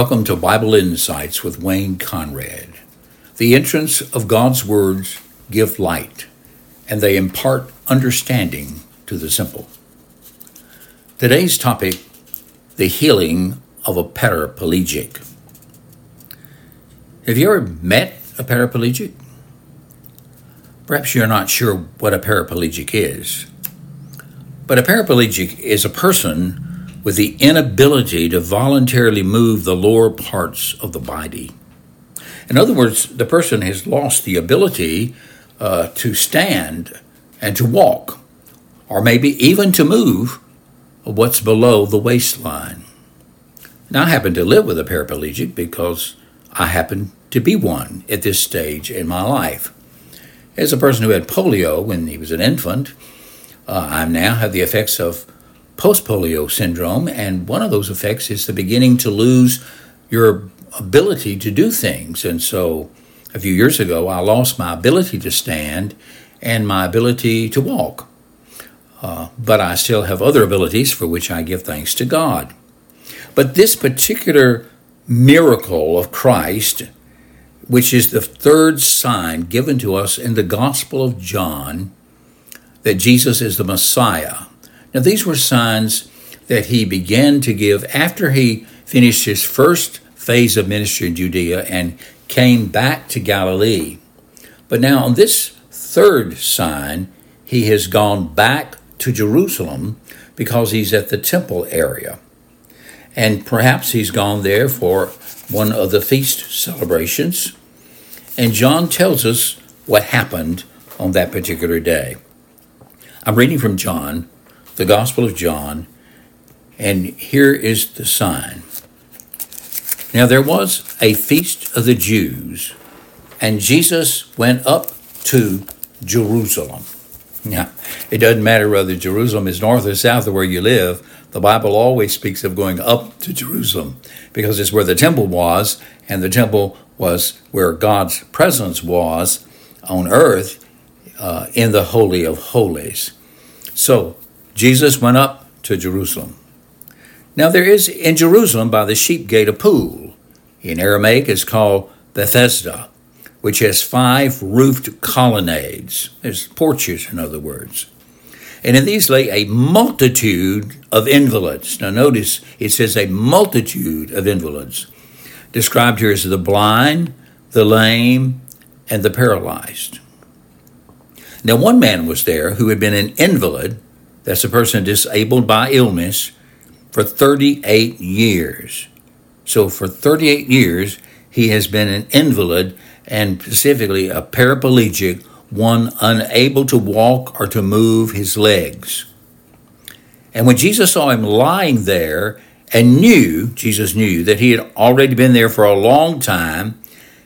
Welcome to Bible Insights with Wayne Conrad. The entrance of God's words give light, and they impart understanding to the simple. Today's topic the healing of a paraplegic. Have you ever met a paraplegic? Perhaps you're not sure what a paraplegic is. But a paraplegic is a person with the inability to voluntarily move the lower parts of the body. In other words, the person has lost the ability uh, to stand and to walk, or maybe even to move what's below the waistline. Now, I happen to live with a paraplegic because I happen to be one at this stage in my life. As a person who had polio when he was an infant, uh, I now have the effects of post polio syndrome, and one of those effects is the beginning to lose your ability to do things. And so a few years ago, I lost my ability to stand and my ability to walk. Uh, but I still have other abilities for which I give thanks to God. But this particular miracle of Christ, which is the third sign given to us in the Gospel of John, that Jesus is the Messiah, now, these were signs that he began to give after he finished his first phase of ministry in Judea and came back to Galilee. But now, on this third sign, he has gone back to Jerusalem because he's at the temple area. And perhaps he's gone there for one of the feast celebrations. And John tells us what happened on that particular day. I'm reading from John the Gospel of John, and here is the sign. Now there was a feast of the Jews, and Jesus went up to Jerusalem. Now, it doesn't matter whether Jerusalem is north or south of where you live, the Bible always speaks of going up to Jerusalem because it's where the temple was, and the temple was where God's presence was on earth uh, in the Holy of Holies. So, Jesus went up to Jerusalem. Now there is in Jerusalem by the sheep gate a pool. In Aramaic it's called Bethesda, which has five roofed colonnades. There's porches, in other words. And in these lay a multitude of invalids. Now notice it says a multitude of invalids, described here as the blind, the lame, and the paralyzed. Now one man was there who had been an invalid that's a person disabled by illness for 38 years. So for 38 years, he has been an invalid and specifically a paraplegic, one unable to walk or to move his legs. And when Jesus saw him lying there and knew, Jesus knew that he had already been there for a long time,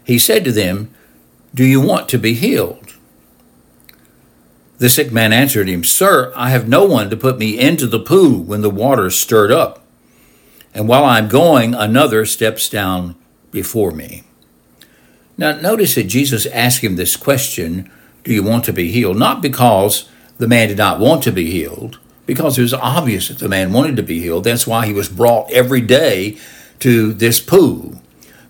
he said to them, Do you want to be healed? The sick man answered him, Sir, I have no one to put me into the pool when the water is stirred up. And while I'm going, another steps down before me. Now, notice that Jesus asked him this question Do you want to be healed? Not because the man did not want to be healed, because it was obvious that the man wanted to be healed. That's why he was brought every day to this pool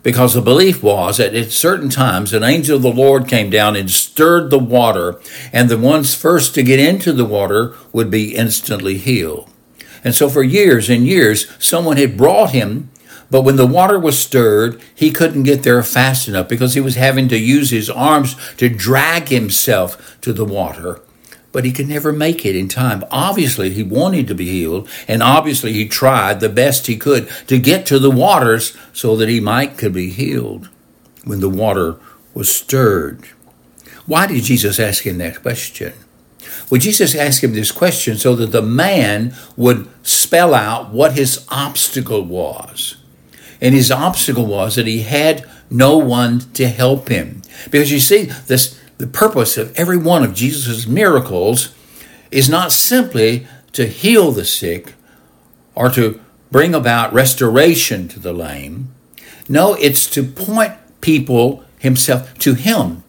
because the belief was that at certain times an angel of the Lord came down and stirred the water, and the ones first to get into the water would be instantly healed. And so for years and years, someone had brought him, but when the water was stirred, he couldn't get there fast enough because he was having to use his arms to drag himself to the water but he could never make it in time. Obviously, he wanted to be healed, and obviously, he tried the best he could to get to the waters so that he might could be healed when the water was stirred. Why did Jesus ask him that question? Well, Jesus asked him this question so that the man would spell out what his obstacle was. And his obstacle was that he had no one to help him. Because you see, this the purpose of every one of Jesus' miracles is not simply to heal the sick or to bring about restoration to the lame. No, it's to point people himself to him,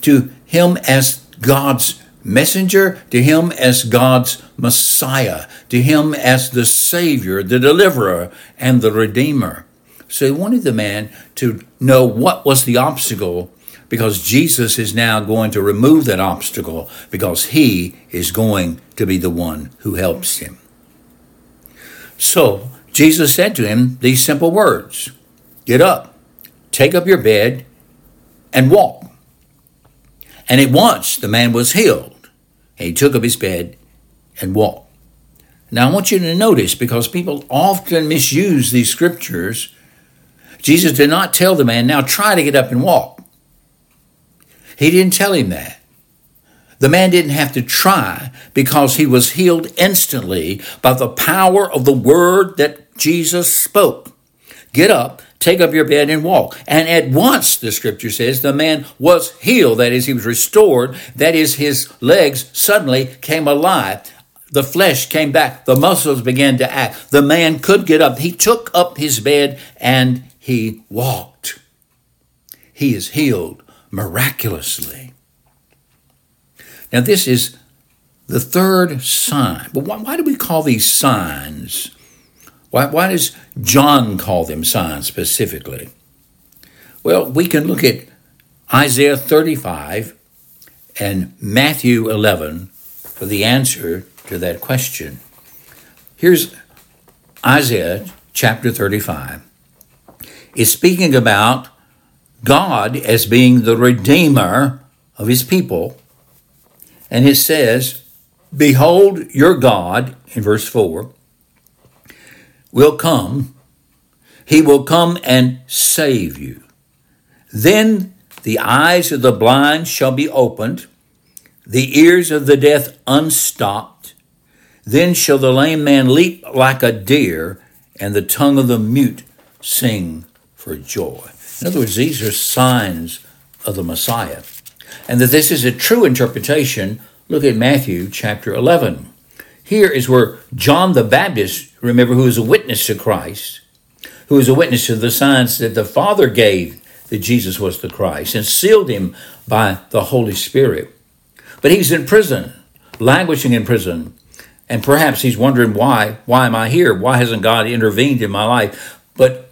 to him as God's messenger, to him as God's Messiah, to him as the Savior, the Deliverer, and the Redeemer. So he wanted the man to know what was the obstacle because Jesus is now going to remove that obstacle because he is going to be the one who helps him. So Jesus said to him these simple words Get up, take up your bed, and walk. And at once the man was healed. He took up his bed and walked. Now I want you to notice because people often misuse these scriptures. Jesus did not tell the man, now try to get up and walk. He didn't tell him that. The man didn't have to try because he was healed instantly by the power of the word that Jesus spoke. Get up, take up your bed and walk. And at once, the scripture says, the man was healed. That is, he was restored. That is, his legs suddenly came alive. The flesh came back. The muscles began to act. The man could get up. He took up his bed and he walked. He is healed miraculously. Now, this is the third sign. But why, why do we call these signs? Why, why does John call them signs specifically? Well, we can look at Isaiah 35 and Matthew 11 for the answer to that question. Here's Isaiah chapter 35. It's speaking about God as being the redeemer of his people. And it says, Behold, your God, in verse 4, will come, he will come and save you. Then the eyes of the blind shall be opened, the ears of the deaf unstopped. Then shall the lame man leap like a deer, and the tongue of the mute sing for joy. In other words, these are signs of the Messiah. And that this is a true interpretation, look at Matthew chapter 11. Here is where John the Baptist, remember, who is a witness to Christ, who is a witness to the signs that the Father gave that Jesus was the Christ and sealed him by the Holy Spirit. But he's in prison, languishing in prison. And perhaps he's wondering why, why am I here? Why hasn't God intervened in my life? But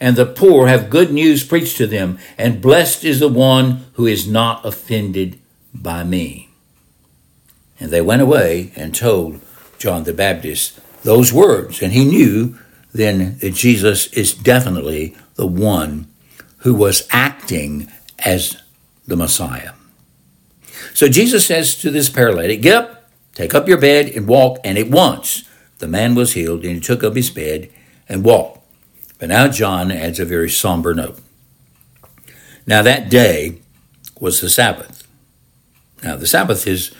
and the poor have good news preached to them, and blessed is the one who is not offended by me. And they went away and told John the Baptist those words, and he knew then that Jesus is definitely the one who was acting as the Messiah. So Jesus says to this paralytic, Get up, take up your bed, and walk. And at once the man was healed, and he took up his bed and walked. But now John adds a very somber note. Now that day was the Sabbath. Now the Sabbath is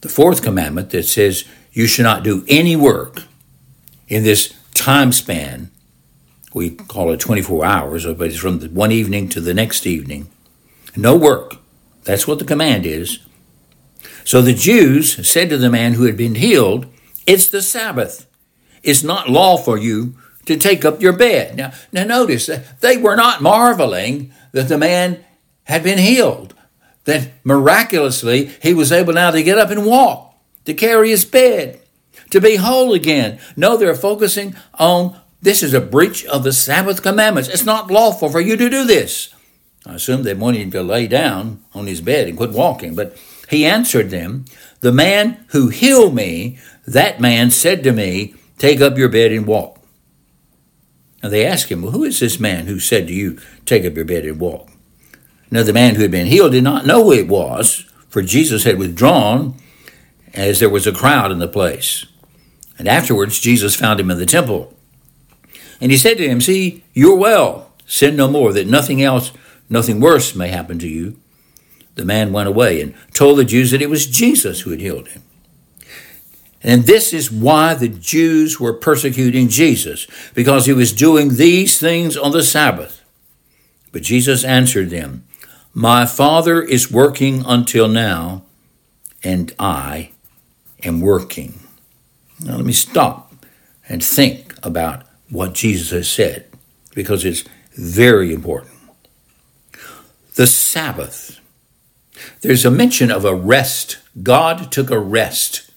the fourth commandment that says you should not do any work in this time span, we call it 24 hours, but it's from one evening to the next evening. No work. That's what the command is. So the Jews said to the man who had been healed, It's the Sabbath. It's not law for you to take up your bed. Now, now notice, that they were not marveling that the man had been healed, that miraculously he was able now to get up and walk, to carry his bed to be whole again. No, they're focusing on this is a breach of the Sabbath commandments. It's not lawful for you to do this. I assume they wanted him to lay down on his bed and quit walking, but he answered them, The man who healed me, that man said to me, Take up your bed and walk. And they asked him, Well, who is this man who said to you, Take up your bed and walk? Now, the man who had been healed did not know who it was, for Jesus had withdrawn as there was a crowd in the place. And afterwards, Jesus found him in the temple. And he said to him, See, you're well. Sin no more, that nothing else, nothing worse may happen to you. The man went away and told the Jews that it was Jesus who had healed him. And this is why the Jews were persecuting Jesus, because he was doing these things on the Sabbath. But Jesus answered them, My Father is working until now, and I am working. Now, let me stop and think about what Jesus has said because it's very important. The Sabbath. There's a mention of a rest. God took a rest.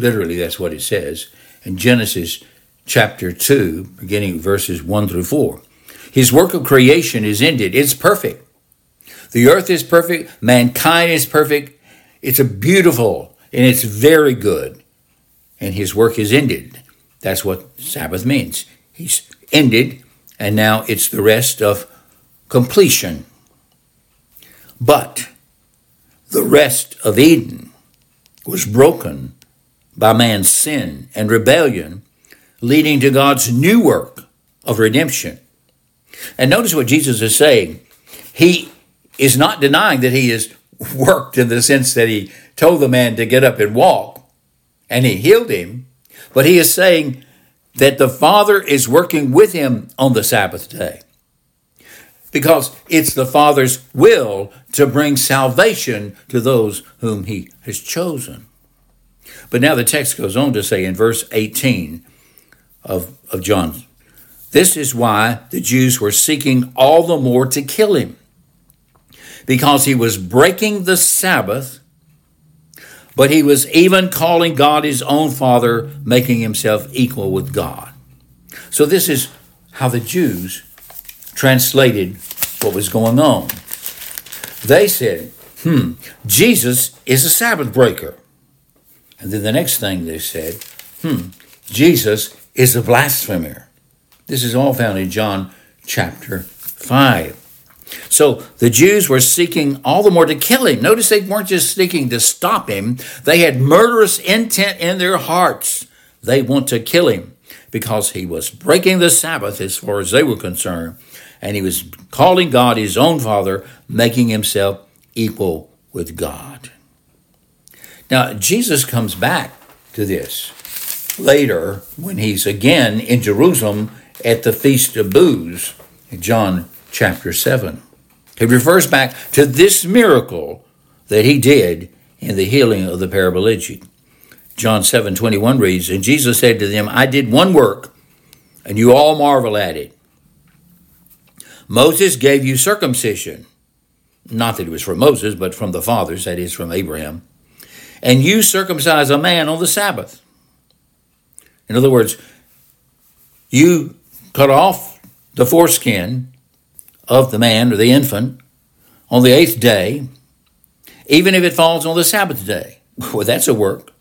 Literally, that's what it says in Genesis chapter 2, beginning verses 1 through 4. His work of creation is ended. It's perfect. The earth is perfect. Mankind is perfect. It's beautiful and it's very good. And his work is ended. That's what Sabbath means. He's ended, and now it's the rest of completion. But the rest of Eden was broken by man's sin and rebellion, leading to God's new work of redemption. And notice what Jesus is saying. He is not denying that he has worked in the sense that he told the man to get up and walk and he healed him, but he is saying that the Father is working with him on the Sabbath day because it's the Father's will to bring salvation to those whom he has chosen. But now the text goes on to say in verse 18 of, of John, this is why the Jews were seeking all the more to kill him because he was breaking the Sabbath, but he was even calling God his own Father, making himself equal with God. So, this is how the Jews translated what was going on. They said, hmm, Jesus is a Sabbath breaker. And then the next thing they said, hmm, Jesus is a blasphemer. This is all found in John chapter 5. So the Jews were seeking all the more to kill him. Notice they weren't just seeking to stop him, they had murderous intent in their hearts. They want to kill him because he was breaking the Sabbath as far as they were concerned, and he was calling God his own Father, making himself equal with God. Now, Jesus comes back to this later when he's again in Jerusalem at the Feast of Booths, John chapter 7. He refers back to this miracle that he did in the healing of the paralytic. John 7 21 reads, And Jesus said to them, I did one work, and you all marvel at it. Moses gave you circumcision. Not that it was from Moses, but from the fathers, that is, from Abraham. And you circumcise a man on the Sabbath. In other words, you cut off the foreskin of the man or the infant on the eighth day, even if it falls on the Sabbath day. Well, that's a work.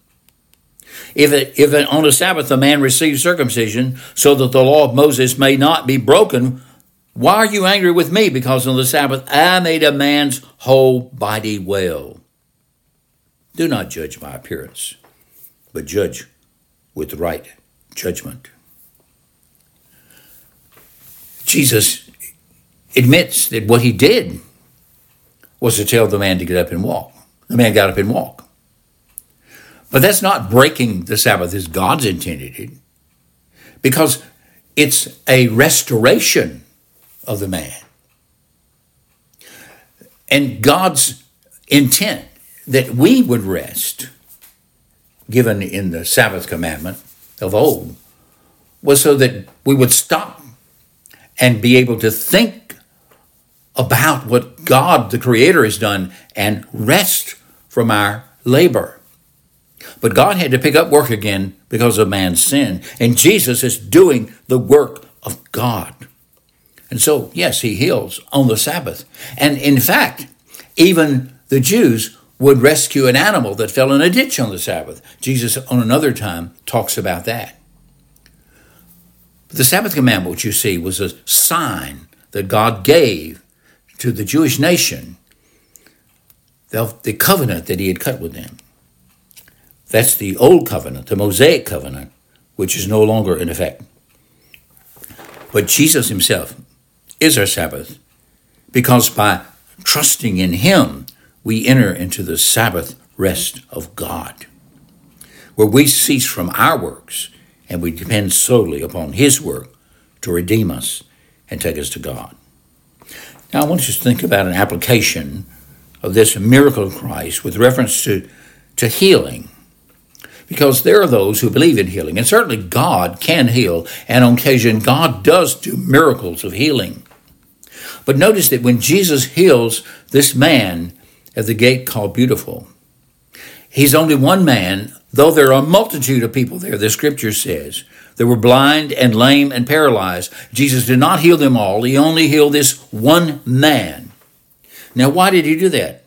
If, it, if it, on the Sabbath a man receives circumcision so that the law of Moses may not be broken, why are you angry with me? Because on the Sabbath I made a man's whole body well. Do not judge my appearance, but judge with right judgment. Jesus admits that what he did was to tell the man to get up and walk. The man got up and walked. But that's not breaking the Sabbath as God's intended it, because it's a restoration of the man. And God's intent that we would rest, given in the Sabbath commandment of old, was so that we would stop and be able to think about what God, the Creator, has done and rest from our labor. But God had to pick up work again because of man's sin. And Jesus is doing the work of God. And so, yes, he heals on the Sabbath. And in fact, even the Jews would rescue an animal that fell in a ditch on the Sabbath. Jesus, on another time, talks about that. The Sabbath commandment, you see, was a sign that God gave to the Jewish nation the covenant that he had cut with them. That's the old covenant, the Mosaic covenant, which is no longer in effect. But Jesus himself is our Sabbath because by trusting in him, we enter into the Sabbath rest of God, where we cease from our works and we depend solely upon his work to redeem us and take us to God. Now, I want you to think about an application of this miracle of Christ with reference to, to healing. Because there are those who believe in healing, and certainly God can heal, and on occasion, God does do miracles of healing. But notice that when Jesus heals this man at the gate called Beautiful, he's only one man, though there are a multitude of people there, the scripture says. They were blind and lame and paralyzed. Jesus did not heal them all, he only healed this one man. Now, why did he do that?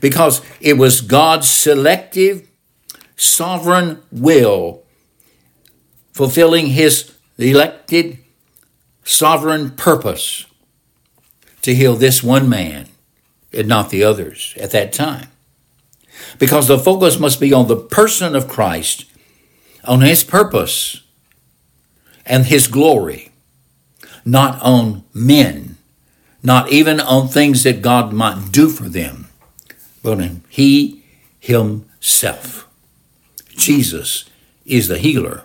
Because it was God's selective, sovereign will fulfilling his elected, sovereign purpose to heal this one man and not the others at that time. Because the focus must be on the person of Christ, on his purpose and his glory, not on men, not even on things that God might do for them, but on he himself. Jesus is the healer.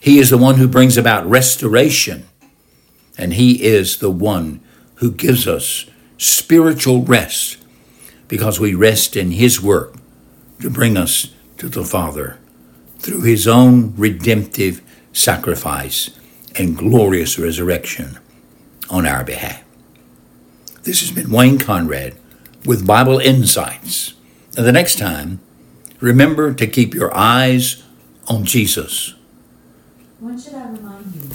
He is the one who brings about restoration, and he is the one who gives us spiritual rest because we rest in His work to bring us to the Father through His own redemptive sacrifice and glorious resurrection on our behalf. This has been Wayne Conrad with Bible Insights. And the next time, remember to keep your eyes on Jesus. When should I remind you?